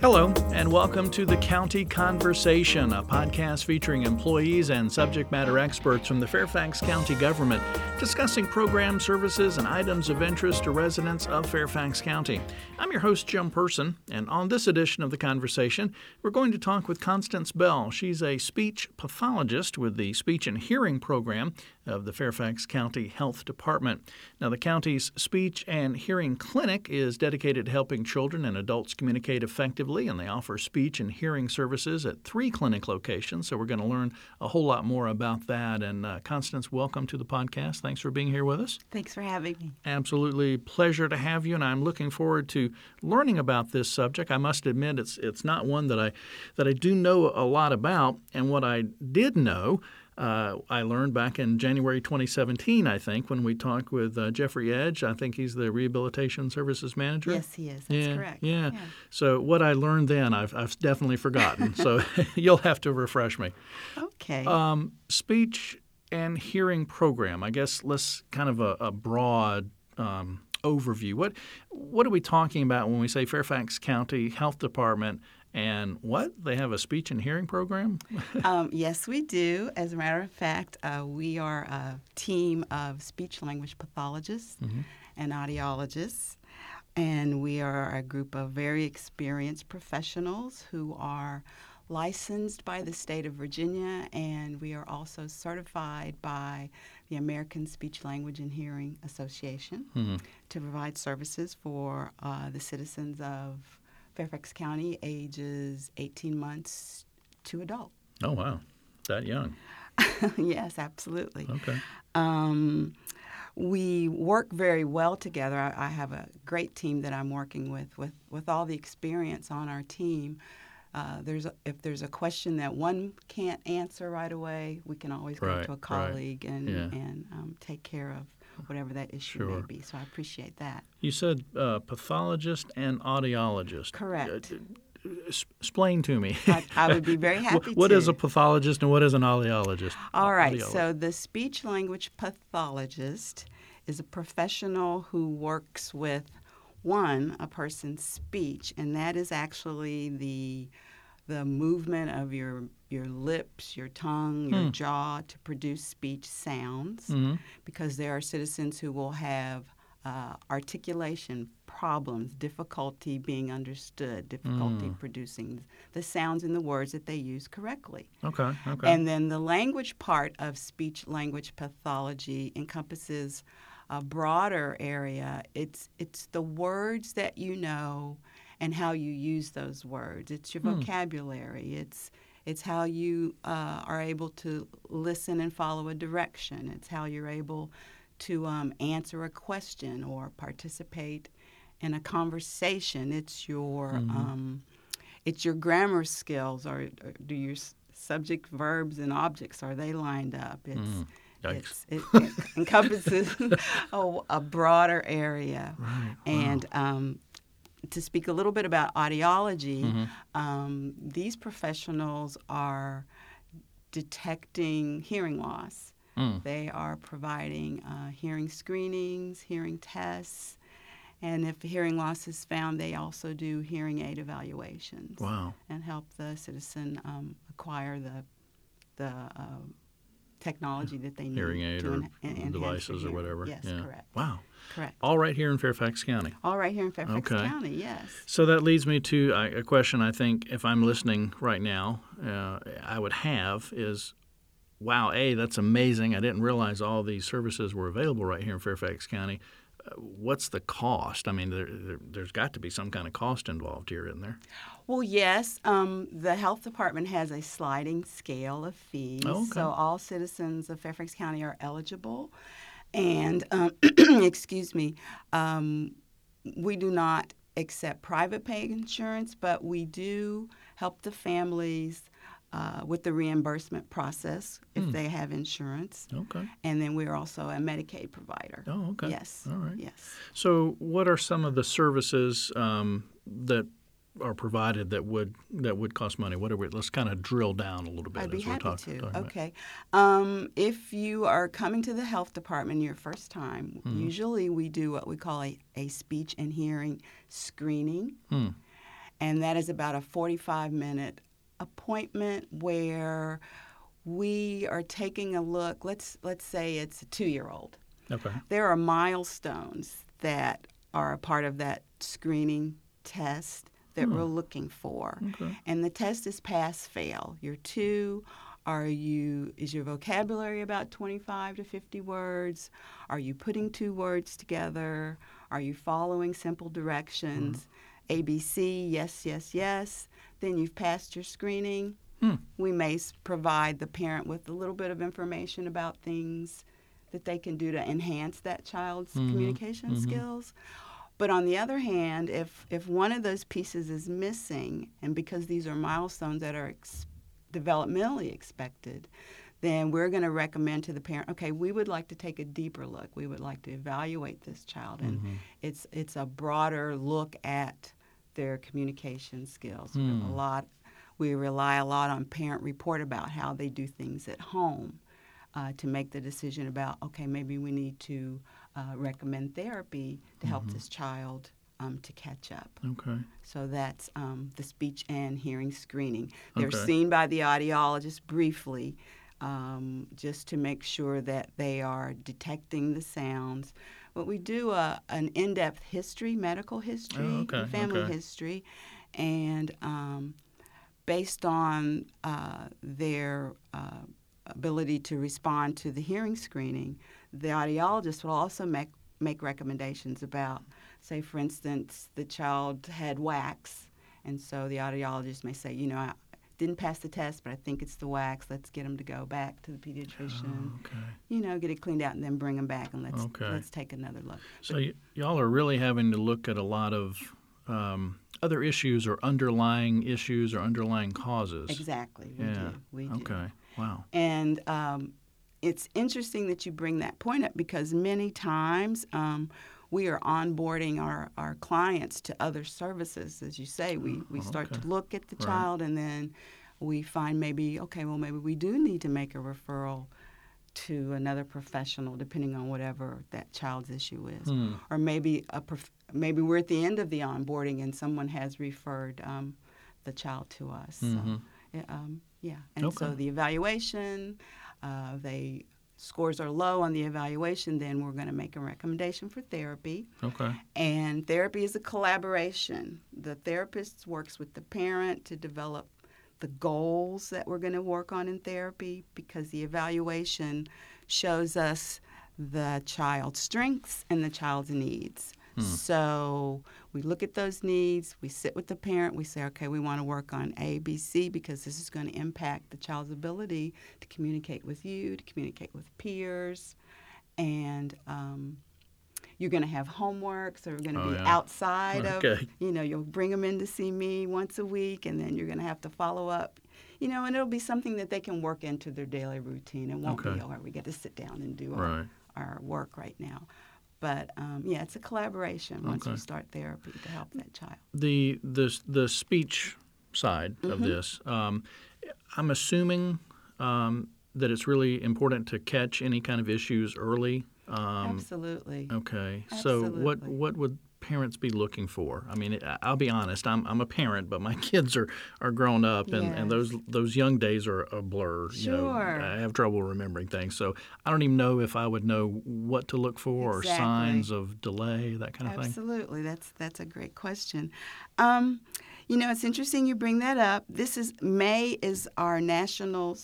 Hello, and welcome to the County Conversation, a podcast featuring employees and subject matter experts from the Fairfax County government discussing programs, services, and items of interest to residents of Fairfax County. I'm your host, Jim Person, and on this edition of the conversation, we're going to talk with Constance Bell. She's a speech pathologist with the Speech and Hearing Program of the Fairfax County Health Department. Now, the county's Speech and Hearing Clinic is dedicated to helping children and adults communicate effectively, and they offer speech and hearing services at three clinic locations. So, we're going to learn a whole lot more about that. And, uh, Constance, welcome to the podcast. Thanks for being here with us. Thanks for having me. Absolutely pleasure to have you, and I'm looking forward to learning about this subject. I must admit, it's it's not one that I that I do know a lot about, and what I did know. Uh, I learned back in January 2017, I think, when we talked with uh, Jeffrey Edge. I think he's the Rehabilitation Services Manager. Yes, he is. That's yeah, correct. Yeah. yeah. So what I learned then, I've, I've definitely forgotten. so you'll have to refresh me. Okay. Um, speech and hearing program. I guess let's kind of a, a broad um, overview. What what are we talking about when we say Fairfax County Health Department? And what they have a speech and hearing program? um, yes, we do. As a matter of fact, uh, we are a team of speech language pathologists mm-hmm. and audiologists. And we are a group of very experienced professionals who are licensed by the state of Virginia, and we are also certified by the American Speech, Language, and Hearing Association mm-hmm. to provide services for uh, the citizens of Fairfax County ages 18 months to adult. Oh, wow. That young. yes, absolutely. Okay. Um, we work very well together. I, I, have a great team that I'm working with, with, with all the experience on our team. Uh, there's a, if there's a question that one can't answer right away, we can always right, go to a colleague right. and yeah. and um, take care of whatever that issue sure. may be. So I appreciate that. You said uh, pathologist and audiologist. Correct. Uh, explain to me. I, I, would be very happy What to. is a pathologist and what is an audiologist? All right. So the speech language pathologist is a professional who works with one a person's speech, and that is actually the the movement of your your lips, your tongue, your hmm. jaw to produce speech sounds, mm-hmm. because there are citizens who will have uh, articulation problems, difficulty being understood, difficulty mm. producing the sounds and the words that they use correctly. Okay, okay. And then the language part of speech language pathology encompasses a broader area. It's it's the words that you know and how you use those words. It's your Hmm. vocabulary. It's it's how you uh, are able to listen and follow a direction. It's how you're able to um, answer a question or participate in a conversation. It's your Mhm. um, it's your grammar skills. Or, or do your subject, verbs, and objects are they lined up? It's Mm. Yikes. it's, it, it encompasses a, a broader area. Right. And um, to speak a little bit about audiology, Mhm. um, these professionals are detecting hearing loss. Mm. They are providing uh, hearing screenings, hearing tests, and if hearing loss is found, they also do hearing aid evaluations Wow. and help the citizen um, acquire the the uh, technology that they need Hearing aid or en- en- enhance their devices or whatever. Yes, yeah. correct. Wow. Correct. All right here in Fairfax County. All right here in Fairfax Okay. County, yes. So that leads me to uh, a question I think if I'm listening right now, uh, I would have is wow, A, that's amazing. I didn't realize all these services were available right here in Fairfax County. What's the cost? I mean, there, there, there's got to be some kind of cost involved here, isn't there? Well, yes. Um, the health department has a sliding scale of fees, Oh, okay. so all citizens of Fairfax County are eligible. And um, excuse me, um, we do not accept private pay insurance, but we do help the families uh, with the reimbursement process if Hmm. they have insurance. Okay. And then we're also a Medicaid provider. Oh, okay. Yes. All right. Yes. So, what are some of the services um, that are provided that would that would cost money? What are we? Let's kind of drill down a little bit I'd be as we're happy talk- to. Okay. Um, if you are coming to the health department your first time, usually we do what we call a, a speech and hearing screening. Hmm. and that is about a 45 minute appointment where we are taking a look. Let's let's say it's a two year old. Okay. There are milestones that are a part of that screening test that Hmm. we're looking for. Okay. And the test is pass fail. You're two. Are you is your vocabulary about 25 to 50 words? Are you putting two words together? Are you following simple directions? ABC, yes, yes, yes. Then you've passed your screening. Hmm. We may provide the parent with a little bit of information about things that they can do to enhance that child's Mhm, communication mhm. skills. But on the other hand, if if one of those pieces is missing, and because these are milestones that are ex- developmentally expected, then we're going to recommend to the parent, okay, we would like to take a deeper look. We would like to evaluate this child, and Mhm. it's it's a broader look at their communication skills. Hmm. A lot, we rely a lot on parent report about how they do things at home. Uh, to make the decision about okay maybe we need to uh, recommend therapy to help Mhm. this child um, to catch up Okay. so that's um, the speech and hearing screening they're Okay. seen by the audiologist briefly um, just to make sure that they are detecting the sounds but we do a, an in-depth history medical history Oh, okay, family okay. history and um, based on uh, their uh, ability to respond to the hearing screening, the audiologist will also make, make recommendations about, say, for instance, the child had wax, and so the audiologist may say, you know, I didn't pass the test, but I think it's the wax. Let's get them to go back to the pediatrician. Oh, okay. You know, get it cleaned out and then bring them back and let's Okay. let's take another look. So y- y'all are really having to look at a lot of um, other issues or underlying issues or underlying causes. Exactly, we Yeah. do. We do. Okay. Wow. And um, it's interesting that you bring that point up because many times um, we are onboarding our, our clients to other services. As you say, we, we start okay. to look at the Right. child and then we find maybe, okay, well, maybe we do need to make a referral to another professional depending on whatever that child's issue is. Hmm. Or maybe, a prof- maybe we're at the end of the onboarding and someone has referred um, the child to us. Mhm. So, yeah, um, yeah. And so the evaluation, uh, they scores are low on the evaluation, then we're going to make a recommendation for therapy. Okay. And therapy is a collaboration. The therapist works with the parent to develop the goals that we're going to work on in therapy because the evaluation shows us the child's strengths and the child's needs. Hmm. So we look at those needs, we sit with the parent, we say, okay, we want to work on A, B, C because this is going to impact the child's ability to communicate with you, to communicate with peers, and um, you're going to have homework, so we're going to Oh, be yeah. outside of, you know, you'll bring them in to see me once a week, and then you're going to have to follow up, you know, and it'll be something that they can work into their daily routine. It won't Okay. be, all right, we get to sit down and do our, Right. our work right now. But um, yeah, it's a collaboration once we Okay. start therapy to help that child. The the the speech side Mm-hmm. of this, um, I'm assuming um, that it's really important to catch any kind of issues early. Um, Absolutely. Okay. So what what would parents be looking for? I mean, I'll be honest. I'm I'm a parent, but my kids are, are grown up, and, and those those young days are a blur. You know, Sure. I have trouble remembering things, so I don't even know if I would know what to look for Exactly. or signs of delay, that kind of thing. Absolutely. That's that's a great question. Um, you know, it's interesting you bring that up. This is May is our National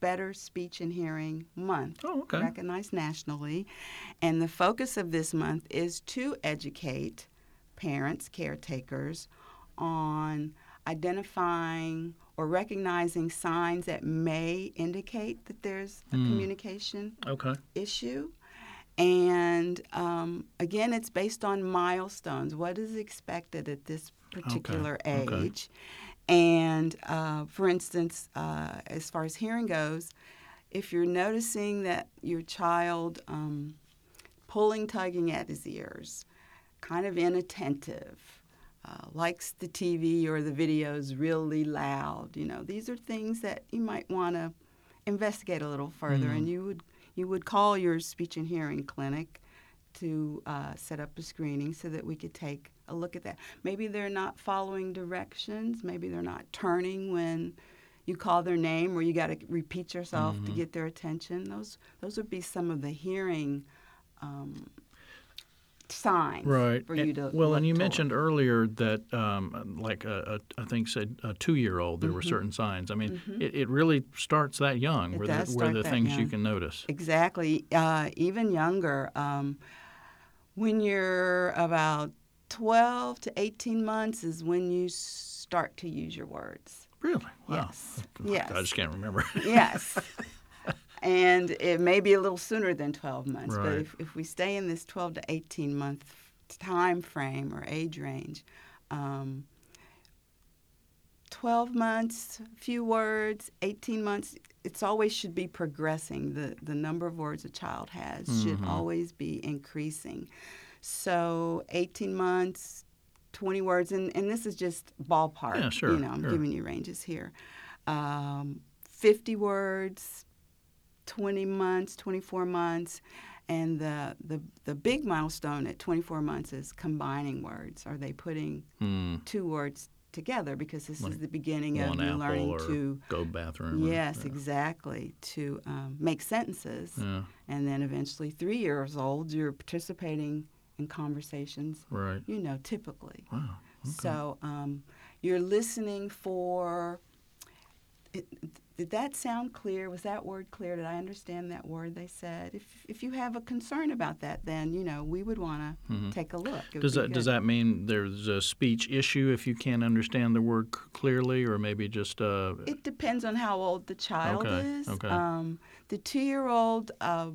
Better Speech and Hearing Month. Oh, okay. Recognized nationally. And the focus of this month is to educate parents, caretakers on identifying or recognizing signs that may indicate that there's a communication Okay. issue. And um, again, it's based on milestones. What is expected at this particular okay. age? And uh, for instance, uh, as far as hearing goes, if you're noticing that your child um, pulling, tugging at his ears, kind of inattentive, uh, likes the TV or the videos really loud, you know, these are things that you might want to investigate a little further, and you would you would call your speech and hearing clinic to uh, set up a screening so that we could take a look at that. Maybe they're not following directions. Maybe they're not turning when you call their name, or you got to repeat yourself Mm-hmm. to get their attention. Those those would be some of the hearing. Um, signs Right. for And- you to well, and you toward. mentioned earlier that, um, like, a, a, I think said a two-year-old, there were certain signs. I mean, it, it really starts that young, Mm-hmm. It where the, where the things you can notice. Exactly. Uh, even younger. Um, when you're about 12 to 18 months is when you start to use your words. Really? Wow. Yes. Yes. I just can't remember. Yes. and it may be a little sooner than 12 months, but if, if we stay in this 12 to 18 month time frame or age range, um, 12 months, few words, 18 months, it's always should be progressing. The, the number of words a child has should Mm-hmm. always be increasing. So 18 months, 20 words, and, and this is just ballpark. Yeah, sure, You know, I'm sure. giving you ranges here. Um, 50 words, 20 months, 24 months, and the, the, the big milestone at 24 months is combining words. Are they putting Hmm. two words together? Because this Like is the beginning of you learning to, go bathroom. or- yes, yeah. exactly, to um, make sentences. Yeah, And then eventually, three years old, you're participating in conversations, right. you know, typically. Wow. So um, you're listening for. It, did that sound clear? Was that word clear? Did I understand that word they said? If if you have a concern about that, then you know we would want to take a look. It Does that does that mean there's a speech issue if you can't understand the word c- clearly, or maybe just uh, It depends on how old the child Okay, is. okay. Um, the two-year-old, uh,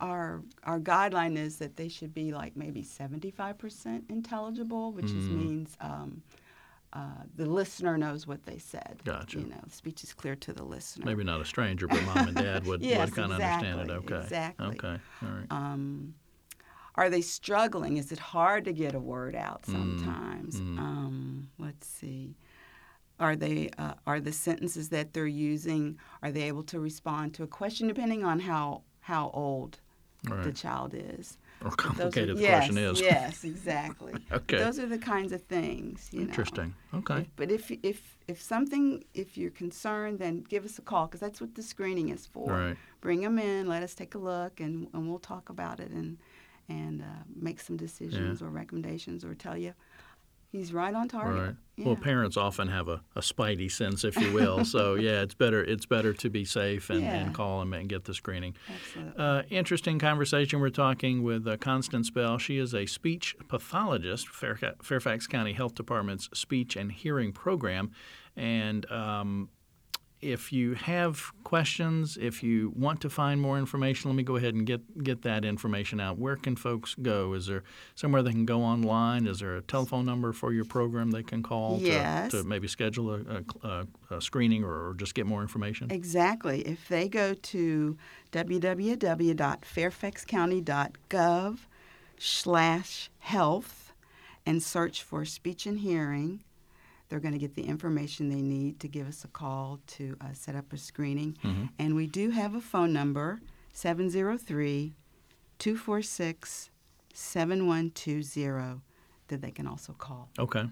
our our guideline is that they should be like maybe seventy-five percent intelligible, which is, Mm. means um, uh, the listener knows what they said. Gotcha. You know, the speech is clear to the listener. maybe not a stranger, but mom and dad would, Yes, would kind of understand it? Okay. exactly. Okay. All right. Um, are they struggling? Is it hard to get a word out Mm, sometimes? Um, let's see. Are they uh, are the sentences that they're using? Are they able to respond to a question depending on how how old the child is? Or Those are- complicated the yes, question is. Yes, exactly. Okay. Those are the kinds of things. You know. Interesting. Okay. If- but if if if something if you're concerned, then give us a call because that's what the screening is for. Right. Bring them in, let us take a look, and, and we'll talk about it and and uh, make some decisions or recommendations or tell you he's right on target. Right. Yeah. Well, parents often have a, a spidey sense, if you will. so yeah, it's better it's better to be safe and, Yeah. and call them and get the screening. Absolutely. Uh, interesting conversation. We're talking with uh, Constance Bell. She is a speech pathologist, Fairfax County Health Department's speech and hearing program. And um, if you have questions, if you want to find more information, let me go ahead and get get that information out. Where can folks go? Is there somewhere they can go online? Is there a telephone number for your program they can call Yes. to, to maybe schedule a, a, a screening or, or just get more information? Exactly. If they go to www.fairfaxcounty.gov slash health and search for speech and hearing, they're going to get the information they need to give us a call to uh, set up a screening. And we do have a phone number, 703 246 7120, that they can also call. Okay.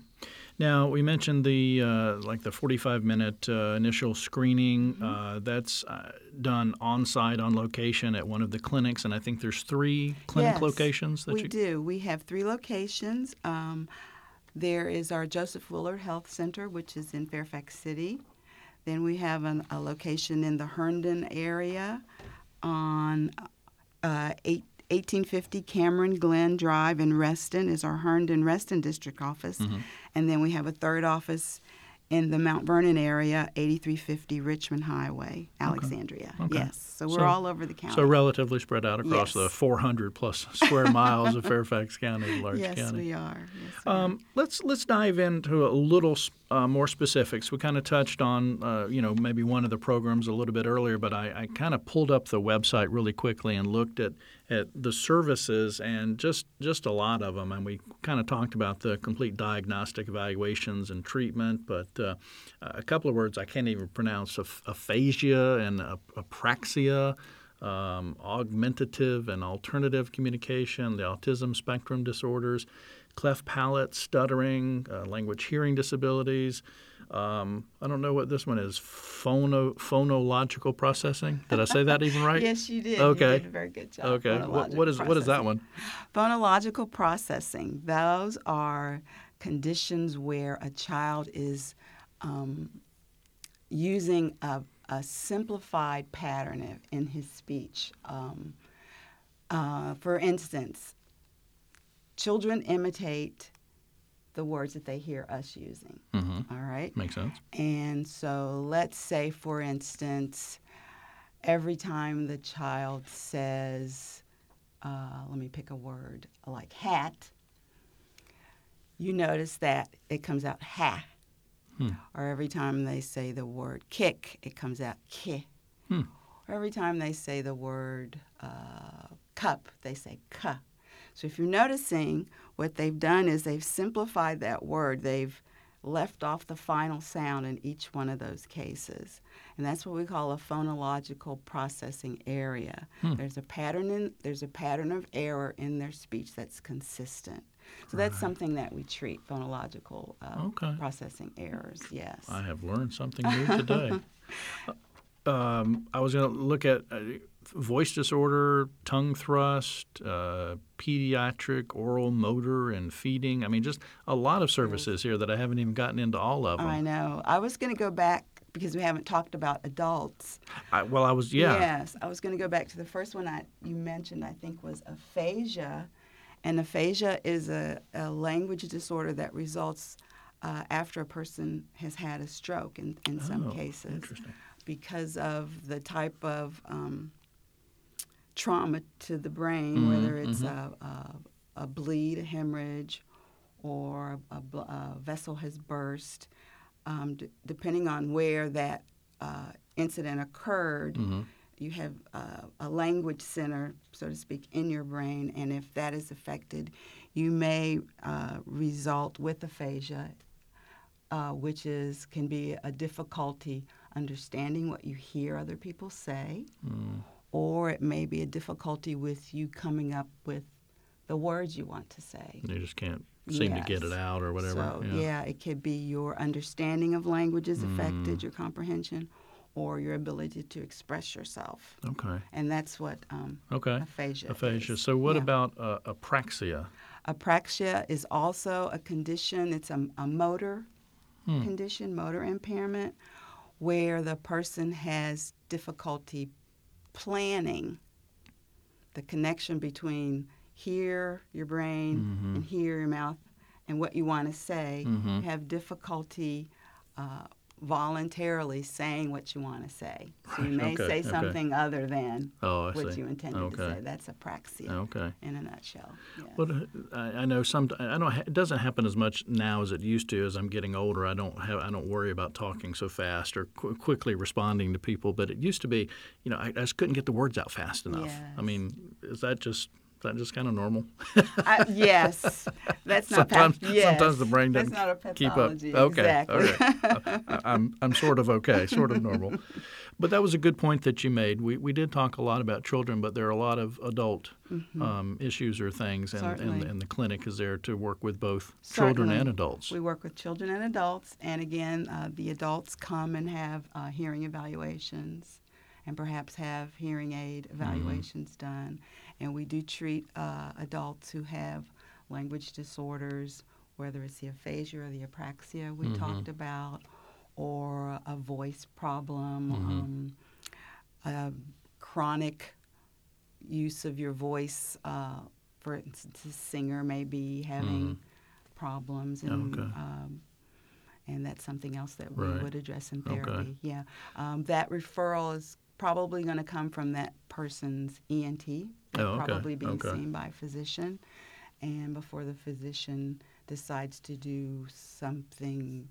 Now we mentioned the uh, like the 45 minute uh, initial screening. Mm-hmm. Uh, that's uh, done on site on location at one of the clinics, and I think there's three clinic Yes, locations that we you. do. We have three locations. Um, there is our Joseph Willard Health Center, which is in Fairfax City. Then we have an, a location in the Herndon area on uh, eight, 1850 Cameron Glen Drive in Reston is our Herndon Reston District Office. Mm-hmm. And then we have a third office in the Mount Vernon area, 8350 Richmond Highway, Alexandria. Okay. Yes, so we're So- all over the county. So relatively spread out across the 400 plus square miles of Fairfax County, large yes, county. we are. Yes, we are. Um, let's let's dive into a little uh, more specifics. We kind of touched on, uh, you know, maybe one of the programs a little bit earlier, but I, I kind of pulled up the website really quickly and looked at, at the services and just just a lot of them. And we kind of talked about the complete diagnostic evaluations and treatment, but uh, a couple of words I can't even pronounce: aphasia and apraxia. um, augmentative and alternative communication, the autism spectrum disorders, cleft palate, stuttering, uh, language hearing disabilities. Um, I don't know what this one is. Phono, phonological processing. Did I say that even right? yes, you did. Okay. You did a very good job. Okay. What, what is what is that one? Phonological processing. Those are conditions where a child is um, using a, a, simplified pattern in his speech. Um, uh, for instance, children imitate the words that they hear us using. Mm-hmm. All right? Makes sense. And so let's say, for instance, every time the child says, uh, let me pick a word like hat, you notice that it comes out ha. Hmm. Or every time they say the word kick, it comes out ki. Hmm. Or every time they say the word uh, cup, they say ka. So if you're noticing, what they've done is they've simplified that word. They've left off the final sound in each one of those cases. And that's what we call a phonological processing area. Hmm. There's a pattern in, there's a pattern of error in their speech that's consistent. So that's right. something that we treat phonological uh, okay. processing errors. Yes. I have learned something new today. um, I was going to look at uh, voice disorder, tongue thrust, uh, pediatric, oral, motor, and feeding. I mean, just a lot of services here that I haven't even gotten into all of them. I know. I was going to go back because we haven't talked about adults. I, well, I was yeah. Yes, I was going to go back to the first one I, you mentioned. I think was aphasia, and aphasia is a, a language disorder that results uh, after a person has had a stroke in, in some oh, cases because of the type of um, trauma to the brain, mm-hmm, whether it's mm-hmm. a, a, a, bleed, a hemorrhage, or a, a vessel has burst. Um, d- depending on where that uh, incident occurred, mm-hmm. you have uh, a language center, so to speak, in your brain, and if that is affected, you may uh, result with aphasia, uh, which is can be a difficulty understanding what you hear other people say. Mm or it may be a difficulty with you coming up with the words you want to say. You just can't seem yes. to get it out or whatever. So, yeah. yeah. it could be your understanding of language is affected, mm. your comprehension, or your ability to express yourself. Okay. And that's what um, okay. aphasia Aphasia. Is. So, what yeah. about uh, apraxia? Apraxia is also a condition, it's a, a motor hmm. condition, motor impairment, where the person has difficulty planning the connection between here, your brain, mm-hmm. and here, your mouth, and what you want to say, mm-hmm. have difficulty uh, voluntarily saying what you want to say. So you may okay, say something okay. other than oh, what see. you intended okay. to say. That's apraxia. Okay. In a nutshell. Yes. Well, uh, I, know some. I don't. It doesn't happen as much now as it used to. As I'm getting older, I don't have. I don't worry about talking so fast or qu- quickly responding to people. But it used to be, you know, I, I just couldn't get the words out fast enough. Yes. I mean, is that just that just kind of normal? uh, yes, that's not. Sometimes, path- yes. sometimes the brain doesn't keep up. Okay, exactly. okay. I'm I'm sort of okay, sort of normal. But that was a good point that you made. We we did talk a lot about children, but there are a lot of adult mm-hmm. um, issues or things, and, and, and the clinic is there to work with both Certainly. children and adults. We work with children and adults, and again, uh, the adults come and have uh, hearing evaluations, and perhaps have hearing aid mm-hmm. evaluations mm-hmm. done and we do treat uh, adults who have language disorders, whether it's the aphasia or the apraxia we mm-hmm. talked about, or a voice problem, mm-hmm. um, chronic use of your voice. Uh, for instance, a singer may be having mm-hmm. problems, and okay. um, and that's something else that we right. would address in therapy. Okay. Yeah, um, that referral is probably going to come from that person's ENT. Oh, okay. probably being okay. seen by a physician. And before the physician decides to do something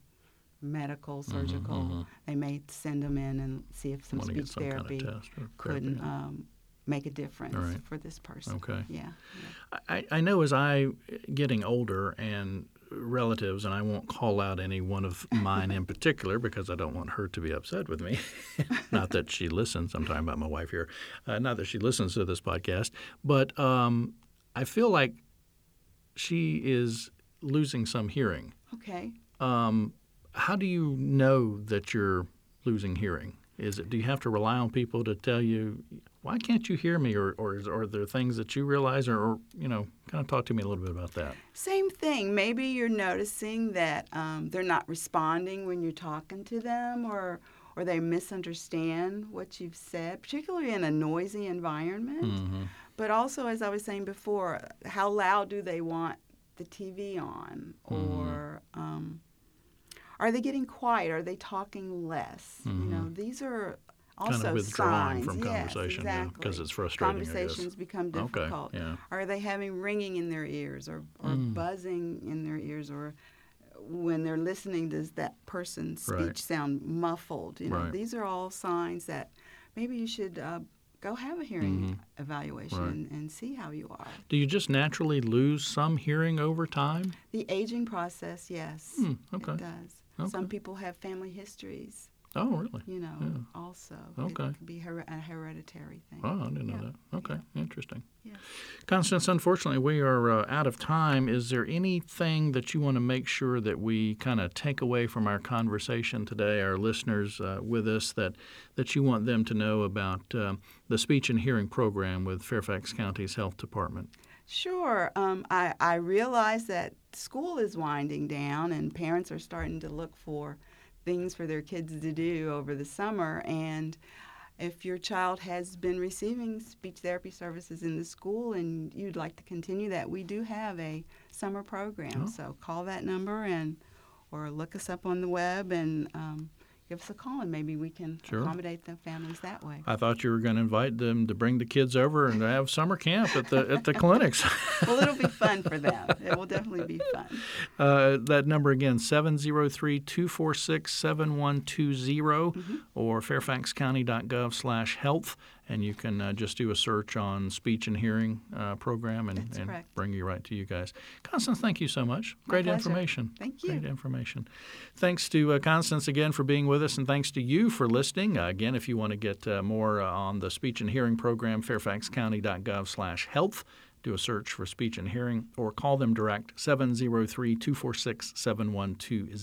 medical, mm-hmm, surgical, mm-hmm, mm-hmm. they may send them in and see if some speech some therapy kind of couldn't um, make a difference right. for this person. Okay. Yeah. yeah. I, I know as I getting older and relatives, and I won't call out any one of mine in particular because I don't want her to be upset with me. not that she listens. I'm talking about my wife here. Uh, not that she listens to this podcast, but um, I feel like she is losing some hearing. Okay. Um, how do you know that you're losing hearing? Is it do you have to rely on people to tell you why can't you hear me, or or, or are there things that you realize, or, or, you know, kind of talk to me a little bit about that? Same thing. Maybe you're noticing that um, they're not responding when you're talking to them, or or they misunderstand what you've said, particularly in a noisy environment. Mm-hmm. But also, as I was saying before, how loud do they want the TV on, Mm-hmm. or um, are they getting quiet? Are they talking less? You know, these are also kind of withdrawing signs. from Yes, conversation exactly. because it's frustrating. Conversations become difficult. Okay, difficult. yeah. Are they having ringing in their ears, or, or Mm. buzzing in their ears, or when they're listening, does that person's speech Right. sound muffled? You know, Right. these are all signs that maybe you should uh, go have a hearing evaluation Mm-hmm. Right. and, and see how you are. Do you just naturally lose some hearing over time? The aging process, yes, Hmm, okay. it does. Okay. Some people have family histories, Oh, really? you know, Yeah. also. Okay. It could be her- a hereditary thing. Oh, I didn't know Yeah. that. Okay, interesting. Yes. Constance, unfortunately, we are uh, out of time. Is there anything that you want to make sure that we kind of take away from our conversation today, our listeners uh, with us, that, that you want them to know about uh, the speech and hearing program with Fairfax County's Health Department? Sure. Um, I, I realize that school is winding down and parents are starting to look for things for their kids to do over the summer. And if your child has been receiving speech therapy services in the school and you'd like to continue that, we do have a summer program. Oh. So call that number and or look us up on the web and um, give us a call and maybe we can Sure. accommodate the families that way. I thought you were going to invite them to bring the kids over and have summer camp at the at the clinics. well, it'll be fun for them. It will definitely be fun. Uh, that number again, 703 246 7120 Mm-hmm. or fairfaxcounty.gov slash health. And you can uh, just do a search on speech and hearing uh, program and, and bring you right to you guys. Constance, thank you so much. My Great pleasure. information. Thank you. Great information. Thanks to uh, Constance again for being with us, and thanks to you for listening. Uh, again, if you want to get uh, more uh, on the speech and hearing program, fairfaxcounty.gov slash health. Do a search for speech and hearing or call them direct 703 246 7120.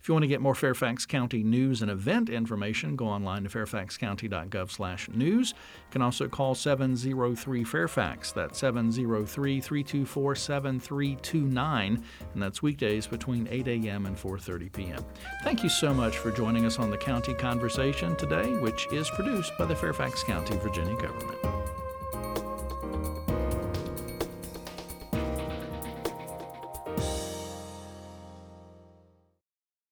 If you want to get more Fairfax County news and event information, go online to fairfaxcounty.gov slash news. You can also call 703 Fairfax. That's 703 324 7329. And that's weekdays between 8 a.m. and 4.30 p.m. Thank you so much for joining us on the County Conversation today, which is produced by the Fairfax County, Virginia government.